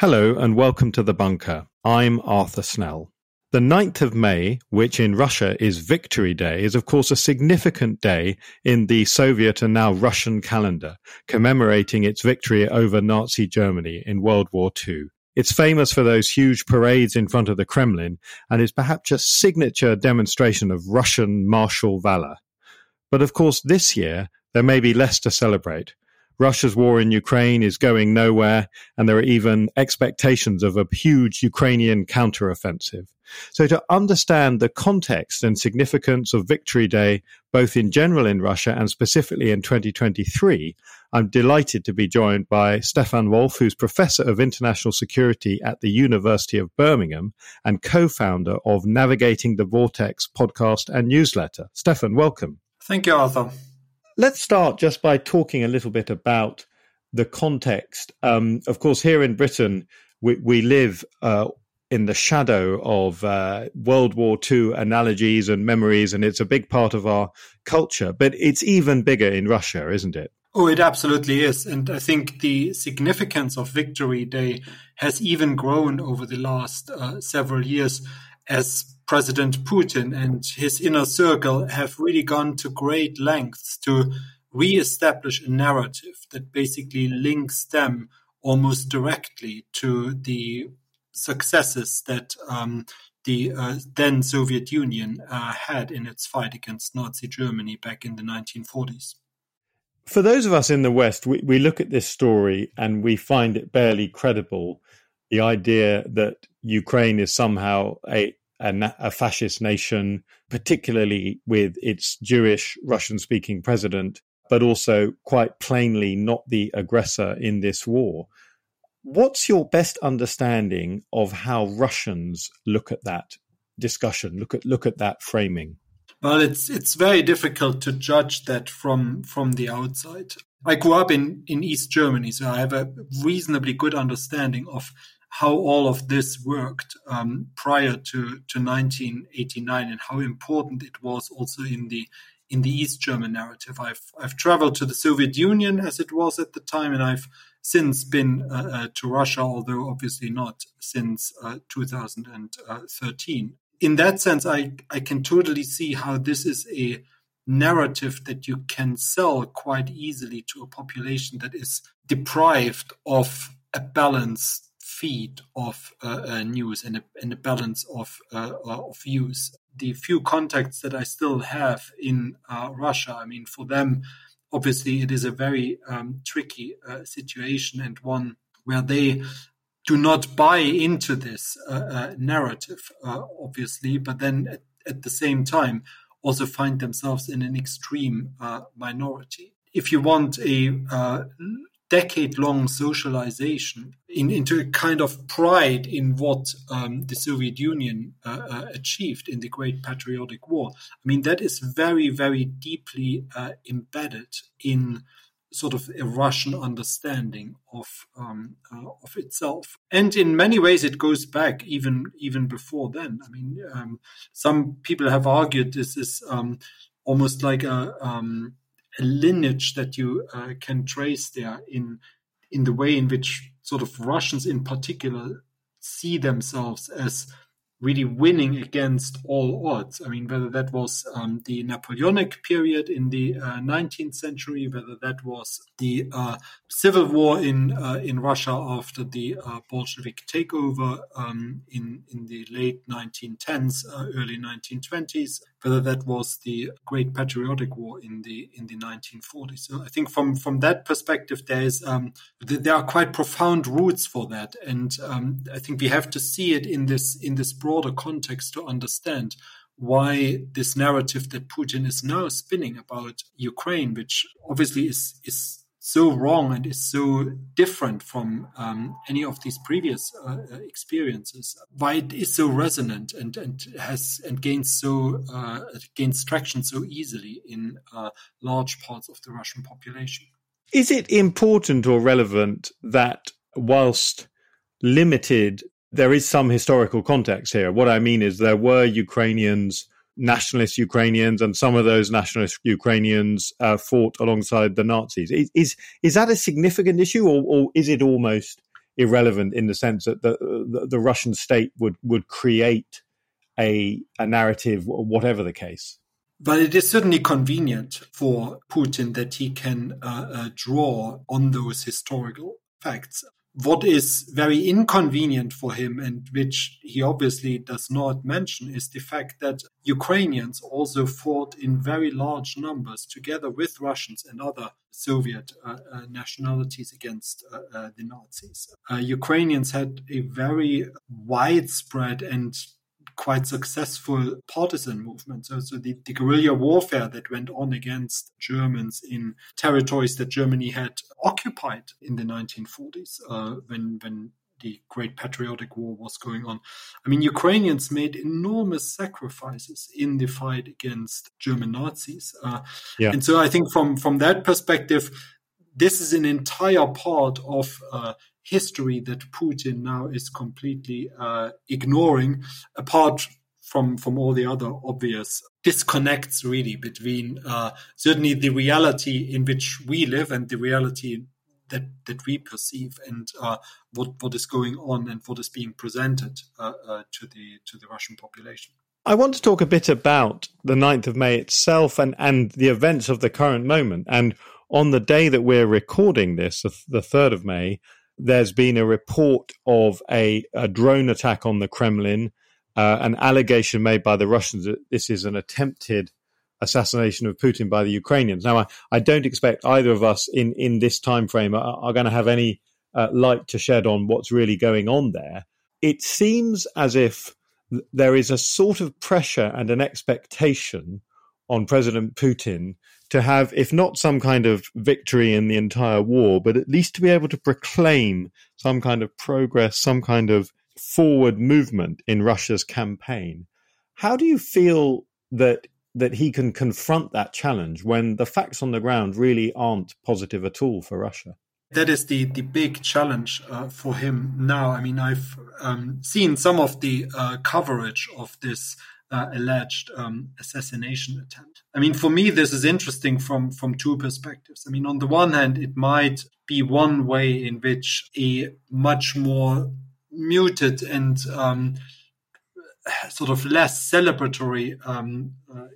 Hello and welcome to The Bunker. I'm Arthur Snell. The 9th of May, which in Russia is Victory Day, is of course a significant day in the Soviet and now Russian calendar, commemorating its victory over Nazi Germany in World War II. It's famous for those huge parades in front of the Kremlin and is perhaps a signature demonstration of Russian martial valor. But of course, this year, there may be less to celebrate. Russia's war in Ukraine is going nowhere, and there are even expectations of a huge Ukrainian counteroffensive. So, to understand the context and significance of Victory Day, both in general in Russia and specifically in 2023, I'm delighted to be joined by Stefan Wolff, who's Professor of International Security at the University of Birmingham and co founder of Navigating the Vortex podcast and newsletter. Stefan, welcome. Thank you, Arthur. Let's start just by talking a little bit about the context. Um, of course, here in Britain, we, we live uh, in the shadow of uh, World War II analogies and memories, and it's a big part of our culture. But it's even bigger in Russia, isn't it? Oh, it absolutely is. And I think the significance of Victory Day has even grown over the last uh, several years as President Putin and his inner circle have really gone to great lengths to re-establish a narrative that basically links them almost directly to the successes that um, the uh, then Soviet Union uh, had in its fight against Nazi Germany back in the 1940s. For those of us in the West, we, we look at this story and we find it barely credible. The idea that Ukraine is somehow a, a, a fascist nation, particularly with its Jewish Russian speaking president, but also quite plainly not the aggressor in this war. What's your best understanding of how Russians look at that discussion, look at look at that framing? Well, it's it's very difficult to judge that from from the outside. I grew up in in East Germany, so I have a reasonably good understanding of how all of this worked um, prior to, to 1989 and how important it was also in the in the East German narrative. I've I've traveled to the Soviet Union as it was at the time, and I've since been uh, uh, to Russia, although obviously not since uh, 2013. In that sense, I I can totally see how this is a narrative that you can sell quite easily to a population that is deprived of a balanced feed of uh, uh, news and a, and a balance of uh, of views. The few contacts that I still have in Russia, I mean, for them, obviously, it is a very um, tricky situation and one where they do not buy into this narrative, obviously, but then at, at, the same time also find themselves in an extreme minority if you want a uh, decade long socialization in, into a kind of pride in what um, the Soviet Union uh, uh, achieved in the Great Patriotic War. I mean, that is very, very deeply uh, embedded in sort of a Russian understanding of um, uh, of itself, and in many ways it goes back even even before then. I mean, um, some people have argued this is um, almost like a um, a lineage that you uh, can trace there in in the way in which sort of Russians in particular see themselves as really winning against all odds. I mean, whether that was um, the Napoleonic period in the uh, 19th century, whether that was the uh, civil war in uh, in Russia after the uh, Bolshevik takeover um, in in the late 1910s, uh, early 1920s, whether that was the Great Patriotic War in the in the 1940s. So I think from from that perspective, there is um, there are quite profound roots for that, and um, I think we have to see it in this in this broader context to understand why this narrative that Putin is now spinning about Ukraine, which obviously is is so wrong and is so different from um, any of these previous uh, experiences, why it is so resonant and, and has and gains so uh, gains traction so easily in uh, large parts of the Russian population. Is it important or relevant that whilst limited, there is some historical context here? What I mean is there were Ukrainians nationalist Ukrainians, and some of those nationalist Ukrainians uh, fought alongside the Nazis. Is, is, is that a significant issue, or, or, is it almost irrelevant in the sense that the, the, the Russian state would would create a a narrative, whatever the case? But it is certainly convenient for Putin that he can uh, uh, draw on those historical facts what is very inconvenient for him and which he obviously does not mention is the fact that Ukrainians also fought in very large numbers together with Russians and other Soviet uh, uh, nationalities against uh, uh the Nazis. Uh, Ukrainians had a very widespread and quite successful partisan movement. So, so the, the, guerrilla warfare that went on against Germans in territories that Germany had occupied in the 1940s, uh, when when the Great Patriotic War was going on. I mean, Ukrainians made enormous sacrifices in the fight against German Nazis, uh, yeah. and so I think from from that perspective, this is an entire part of uh, history that Putin now is completely uh, ignoring, apart from from all the other obvious disconnects really between uh, certainly the reality in which we live and the reality that that we perceive and uh, what what is going on and what is being presented uh, uh, to the to the Russian population. I want to talk a bit about the 9th of May itself and, and the events of the current moment. And on the day that we're recording this, the 3rd of May, there's been a report of a, a drone attack on the Kremlin, uh, an allegation made by the Russians that this is an attempted assassination of Putin by the Ukrainians. Now, I, I don't expect either of us in, in this time frame are, are going to have any uh, light to shed on what's really going on there. It seems as if there is a sort of pressure and an expectation on President Putin to have, if not some kind of victory in the entire war, but at least to be able to proclaim some kind of progress, some kind of forward movement in Russia's campaign. How do you feel that that he can confront that challenge when the facts on the ground really aren't positive at all for Russia? That is the, the big challenge uh, for him now. I mean, I've um, seen some of the uh, coverage of this uh, alleged um, assassination attempt. I mean, for me, this is interesting from from two perspectives. I mean, on the one hand, it might be one way in which a much more muted and um, sort of less celebratory um, uh,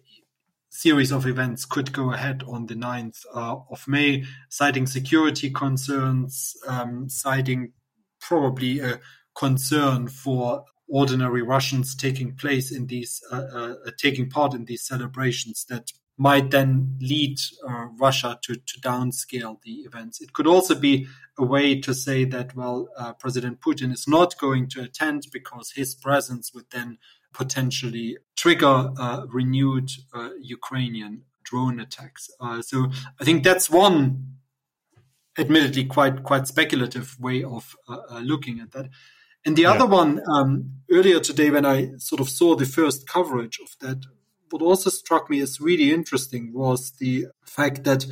series of events could go ahead on the 9th uh, of May, citing security concerns, um, citing probably a concern for ordinary Russians taking place in these, uh, uh, taking part in these celebrations that might then lead uh, Russia to, to downscale the events. It could also be a way to say that, well, uh, President Putin is not going to attend because his presence would then potentially trigger uh, renewed uh, Ukrainian drone attacks. so I think that's one, admittedly, quite quite speculative way of looking at that. And the yeah. other one, um, earlier today, when I sort of saw the first coverage of that, what also struck me as really interesting was the fact that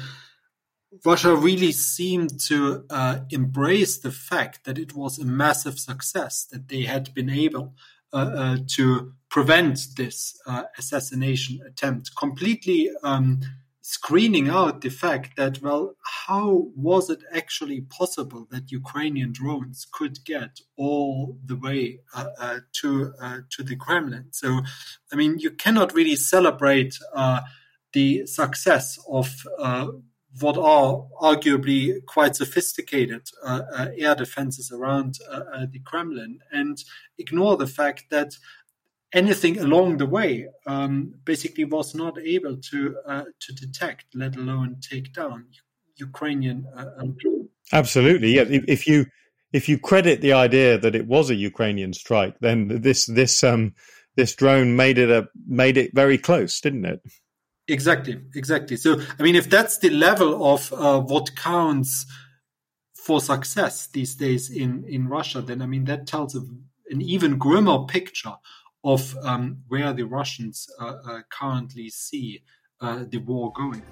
Russia really seemed to uh, embrace the fact that it was a massive success, that they had been able uh, uh, to prevent this uh, assassination attempt, completely um, screening out the fact that, well, how was it actually possible that Ukrainian drones could get all the way uh, uh, to uh, to the Kremlin? So, I mean, you cannot really celebrate uh, the success of uh, what are arguably quite sophisticated uh, air defenses around the Kremlin and ignore the fact that anything along the way um, basically was not able to uh, to detect, let alone take down Ukrainian. Uh, Absolutely, yeah. If you if you credit the idea that it was a Ukrainian strike, then this this um this drone made it a made it very close, didn't it? Exactly, exactly. So, I mean, if that's the level of uh, what counts for success these days in, in Russia, then I mean, that tells a, an even grimmer picture of um, where the Russians uh, uh, currently see uh, the war going.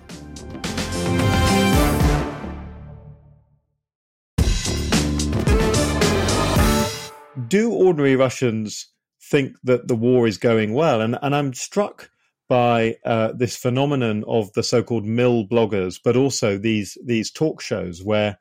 Do ordinary Russians think that the war is going well? And, and I'm struck by uh, this phenomenon of the so-called mil bloggers, but also these these talk shows where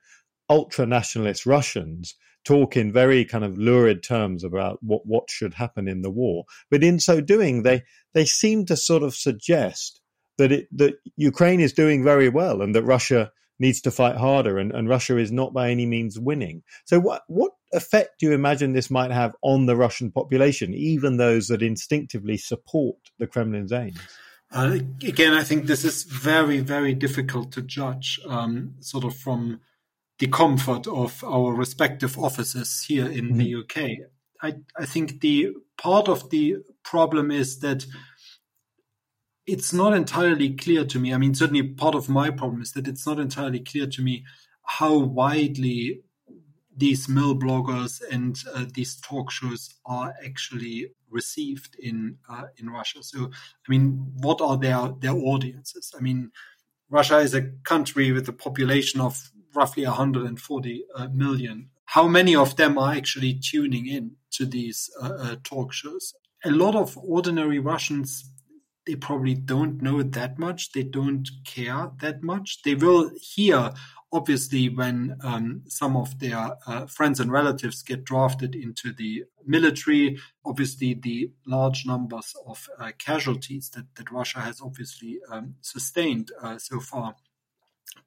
ultra nationalist Russians talk in very kind of lurid terms about what, what should happen in the war. But in so doing, they they seem to sort of suggest that it that Ukraine is doing very well and that Russia needs to fight harder and, and Russia is not by any means winning. So what what effect do you imagine this might have on the Russian population, even those that instinctively support the Kremlin's aims? Uh, again, I think this is very, very difficult to judge, um, sort of from the comfort of our respective offices here in mm-hmm. the UK. I, I think the part of the problem is that it's not entirely clear to me. I mean, certainly part of my problem is that it's not entirely clear to me how widely these mil bloggers and uh, these talk shows are actually received in uh, in Russia. So, I mean, what are their their audiences? I mean, Russia is a country with a population of roughly 140 uh, million. How many of them are actually tuning in to these uh, uh, talk shows? A lot of ordinary Russians they probably don't know that much. They don't care that much. They will hear, obviously, when um, some of their uh, friends and relatives get drafted into the military. Obviously, the large numbers of uh, casualties that, that Russia has obviously um, sustained uh, so far.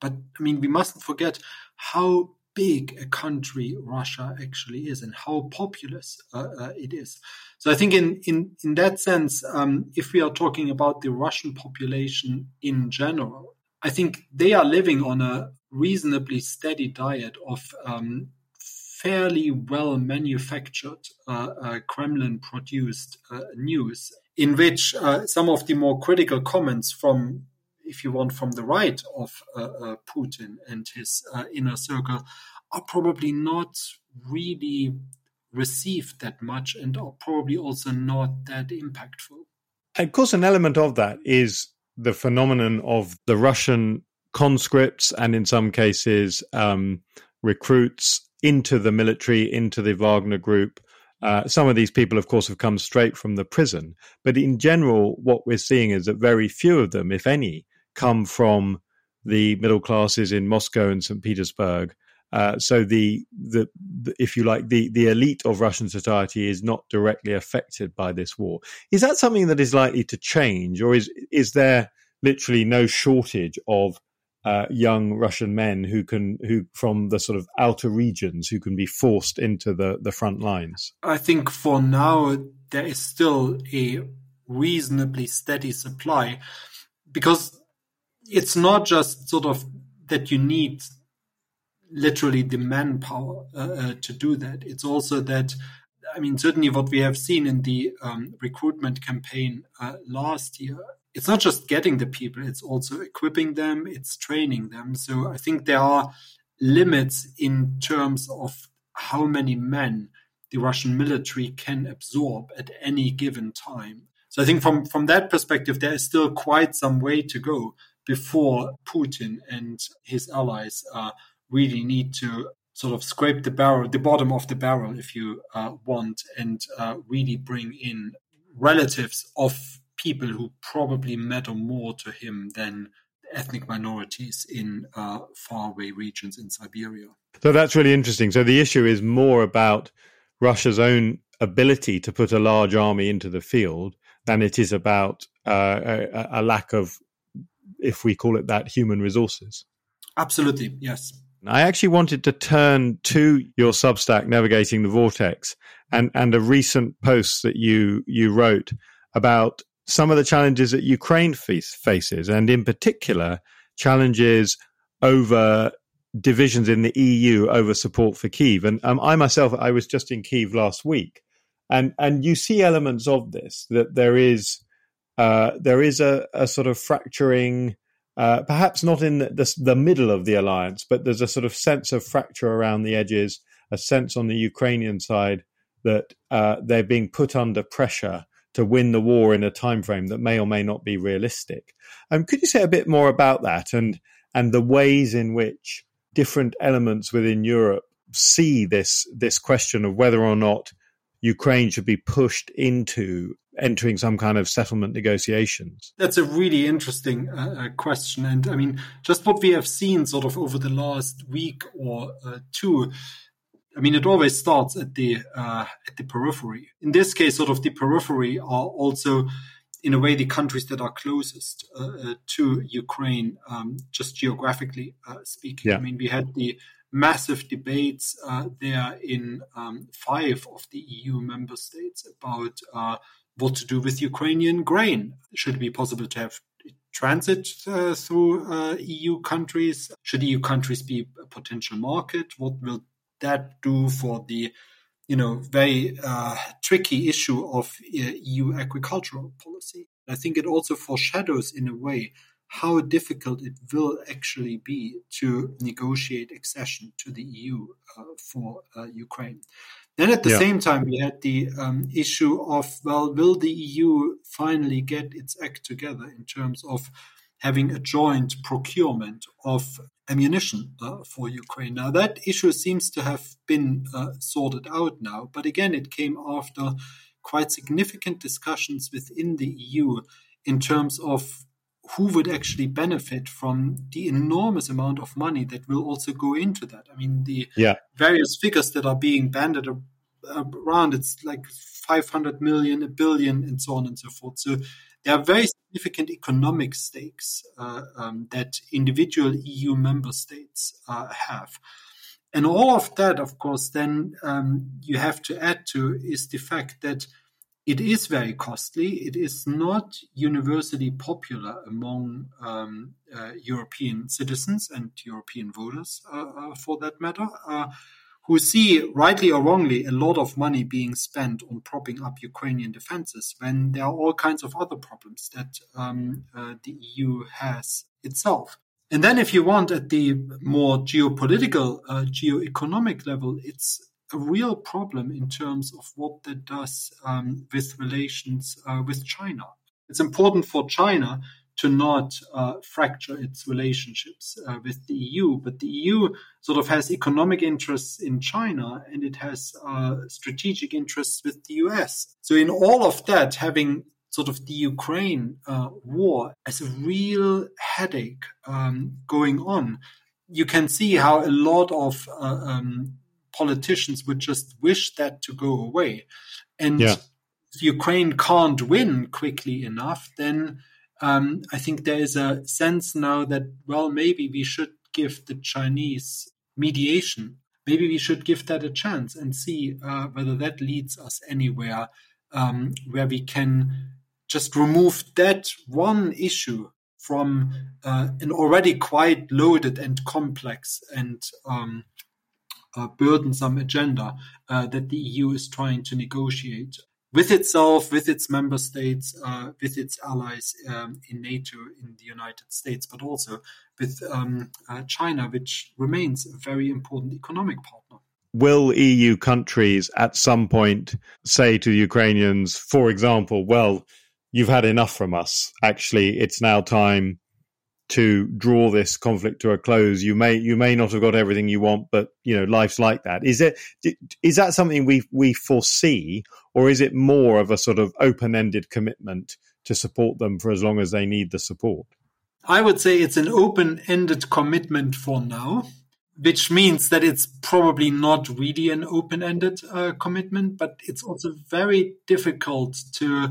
But I mean, we mustn't forget how big a country Russia actually is and how populous uh, uh, it is. So I think in in in that sense, um, if we are talking about the Russian population in general, I think they are living on a reasonably steady diet of um, fairly well manufactured uh, uh Kremlin produced uh, news, in which uh, some of the more critical comments from if you want, from the right of uh, uh, Putin and his uh, inner circle, are probably not really received that much and are probably also not that impactful. Of course, an element of that is the phenomenon of the Russian conscripts and, in some cases, um, recruits into the military, into the Wagner group. Uh, some of these people, of course, have come straight from the prison. But in general, what we're seeing is that very few of them, if any, come from the middle classes in Moscow and St. Petersburg. Uh, so the, the, the, if you like, the, the elite of Russian society is not directly affected by this war. Is that something that is likely to change, or is is there literally no shortage of uh, young Russian men who can who from the sort of outer regions who can be forced into the the front lines? I think for now there is still a reasonably steady supply because it's not just sort of that you need literally the manpower uh, uh, to do that. It's also that, I mean, certainly what we have seen in the um, recruitment campaign uh, last year, it's not just getting the people, it's also equipping them, it's training them. So I think there are limits in terms of how many men the Russian military can absorb at any given time. So I think from, from that perspective, there is still quite some way to go before Putin and his allies uh, really need to sort of scrape the barrel, the bottom of the barrel, if you uh, want, and uh, really bring in relatives of people who probably matter more to him than ethnic minorities in uh, faraway regions in Siberia. So that's really interesting. So the issue is more about Russia's own ability to put a large army into the field than it is about uh, a, a, lack of if we call it that, human resources. Absolutely, yes. I actually wanted to turn to your Substack, Navigating the Vortex, and, and a recent post that you, you wrote about some of the challenges that Ukraine face, faces, and in particular, challenges over divisions in the EU over support for Kiev. And um, I myself, I was just in Kiev last week, and and you see elements of this that there is uh, there is a, a, sort of fracturing, uh, perhaps not in the, the, middle of the alliance, but there's a sort of sense of fracture around the edges, a sense on the Ukrainian side that uh, they're being put under pressure to win the war in a time frame that may or may not be realistic. Um, could you say a bit more about that and and the ways in which different elements within Europe see this this question of whether or not Ukraine should be pushed into entering some kind of settlement negotiations? That's a really interesting uh, uh, question. And I mean, just what we have seen sort of over the last week or uh, two. I mean, it always starts at the uh, at the periphery. In this case, sort of the periphery are also, in a way, the countries that are closest uh, uh, to Ukraine, um, just geographically speaking. Yeah. I mean, we had the massive debates uh, there in um, five of the EU member states about uh, what to do with Ukrainian grain. Should it be possible to have transit uh, through uh, EU countries? Should EU countries be a potential market? What will that do for the you know very uh, tricky issue of uh, EU agricultural policy? I think it also foreshadows in a way how difficult it will actually be to negotiate accession to the EU uh, for uh, Ukraine. Then at the yeah. same time, we had the um, issue of, well, will the EU finally get its act together in terms of having a joint procurement of ammunition uh, for Ukraine? Now, that issue seems to have been uh, sorted out now, but again, it came after quite significant discussions within the EU in terms of who would actually benefit from the enormous amount of money that will also go into that. I mean, the yeah. various figures that are being banded around, it's like 500 million, a billion, and so on and so forth. So there are very significant economic stakes uh, um, that individual EU member states uh, have. And all of that, of course, then um, you have to add to is the fact that it is very costly. It is not universally popular among um, uh, European citizens and European voters, uh, uh, for that matter, uh, who see, rightly or wrongly, a lot of money being spent on propping up Ukrainian defenses when there are all kinds of other problems that um, uh, the EU has itself. And then, if you want, at the more geopolitical, geo-economic level, it's a real problem in terms of what that does um, with relations uh, with China. It's important for China to not uh, fracture its relationships uh, with the EU, but the EU sort of has economic interests in China and it has uh, strategic interests with the US. So, in all of that, having sort of the Ukraine uh, war as a real headache um, going on, you can see how a lot of uh, um, politicians would just wish that to go away. And yeah. if Ukraine can't win quickly enough, then um, I think there is a sense now that, well, maybe we should give the Chinese mediation, maybe we should give that a chance and see uh, whether that leads us anywhere um, where we can just remove that one issue from uh, an already quite loaded and complex and um, uh, burdensome agenda uh, that the EU is trying to negotiate with itself, with its member states, uh, with its allies um, in NATO, in the United States, but also with um, uh, China, which remains a very important economic partner. Will EU countries at some point say to the Ukrainians, for example, well, you've had enough from us. Actually, it's now time to draw this conflict to a close. You may you may not have got everything you want, but you know life's like that. Is it is that something we we foresee, or is it more of a sort of open ended commitment to support them for as long as they need the support? I would say it's an open ended commitment for now. Which means that it's probably not really an open ended uh, commitment, but it's also very difficult to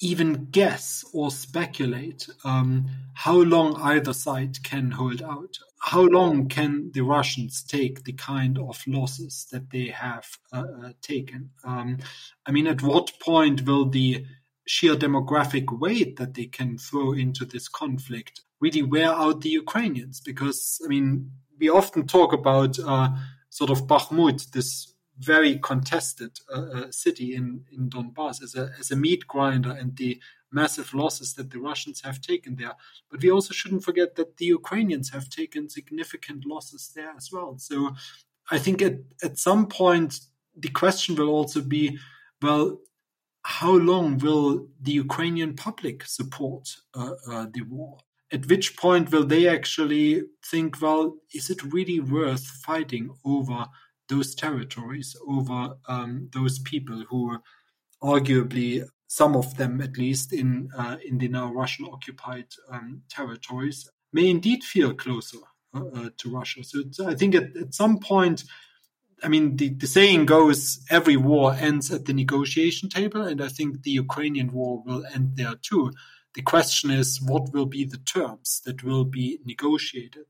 even guess or speculate um, how long either side can hold out. How long can the Russians take the kind of losses that they have uh, uh, taken? Um, I mean, at what point will the sheer demographic weight that they can throw into this conflict really wear out the Ukrainians? Because, I mean, we often talk about uh, sort of Bakhmut, this very contested uh, uh, city in, in Donbass as a, as a meat grinder and the massive losses that the Russians have taken there. But we also shouldn't forget that the Ukrainians have taken significant losses there as well. So I think at, at some point, the question will also be well, how long will the Ukrainian public support uh, uh, the war? At which point will they actually think, well, is it really worth fighting over those territories, over um, those people who arguably, some of them at least, in uh, in the now Russian occupied um, territories, may indeed feel closer uh, uh, to Russia. So I think at, at some point I mean, the, the saying goes every war ends at the negotiation table, and I think the Ukrainian war will end there too. The question is, what will be the terms that will be negotiated?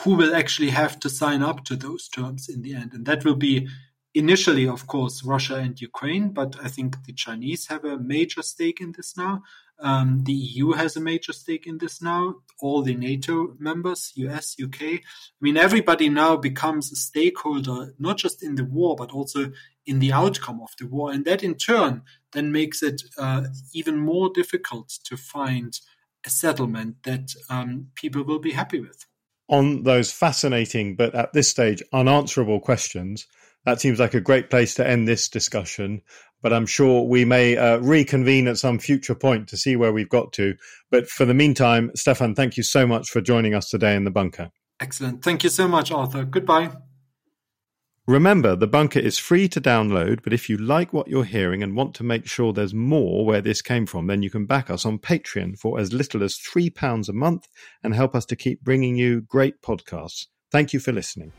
Who will actually have to sign up to those terms in the end? And that will be initially, of course, Russia and Ukraine, but I think the Chinese have a major stake in this now. Um, the EU has a major stake in this now. All the NATO members, US, UK. I mean, everybody now becomes a stakeholder, not just in the war, but also in the outcome of the war. And that in turn then makes it uh, even more difficult to find a settlement that um, people will be happy with. On those fascinating, but at this stage unanswerable questions, that seems like a great place to end this discussion but I'm sure we may uh, reconvene at some future point to see where we've got to. But for the meantime, Stefan, thank you so much for joining us today in the bunker. Excellent. Thank you so much, Arthur. Goodbye. Remember, the bunker is free to download, but if you like what you're hearing and want to make sure there's more where this came from, then you can back us on Patreon for as little as £3 a month and help us to keep bringing you great podcasts. Thank you for listening.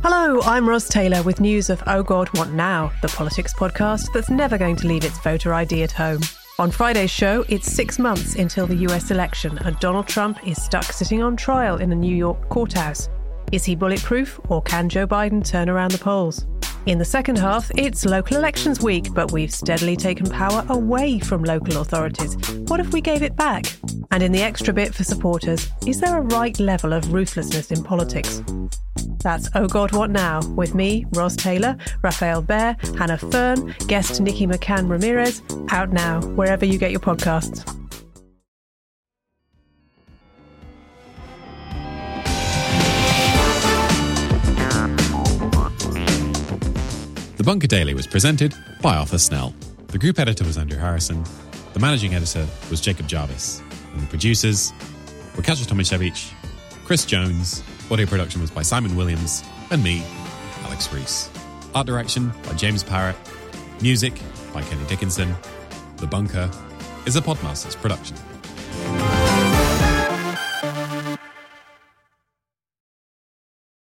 Hello, I'm Ros Taylor with news of Oh God, What Now, the politics podcast that's never going to leave its voter ID at home. On Friday's show, it's six months until the US election, and Donald Trump is stuck sitting on trial in a New York courthouse. Is he bulletproof, or can Joe Biden turn around the polls? In the second half, it's local elections week, but we've steadily taken power away from local authorities. What if we gave it back? And in the extra bit for supporters, is there a right level of ruthlessness in politics? That's Oh God, What Now? with me, Ros Taylor, Rafael Behr, Hannah Fern, guest Nikki McCann Ramirez, out now, wherever you get your podcasts. Bunker Daily was presented by Arthur Snell. The group editor was Andrew Harrison. The managing editor was Jacob Jarvis. And the producers were Kasia Tomasiewicz, Chris Jones, Audio production was by Simon Williams and me, Alex Rees. Art direction by James Parrott. Music by Kenny Dickinson. The Bunker is a Podmasters production.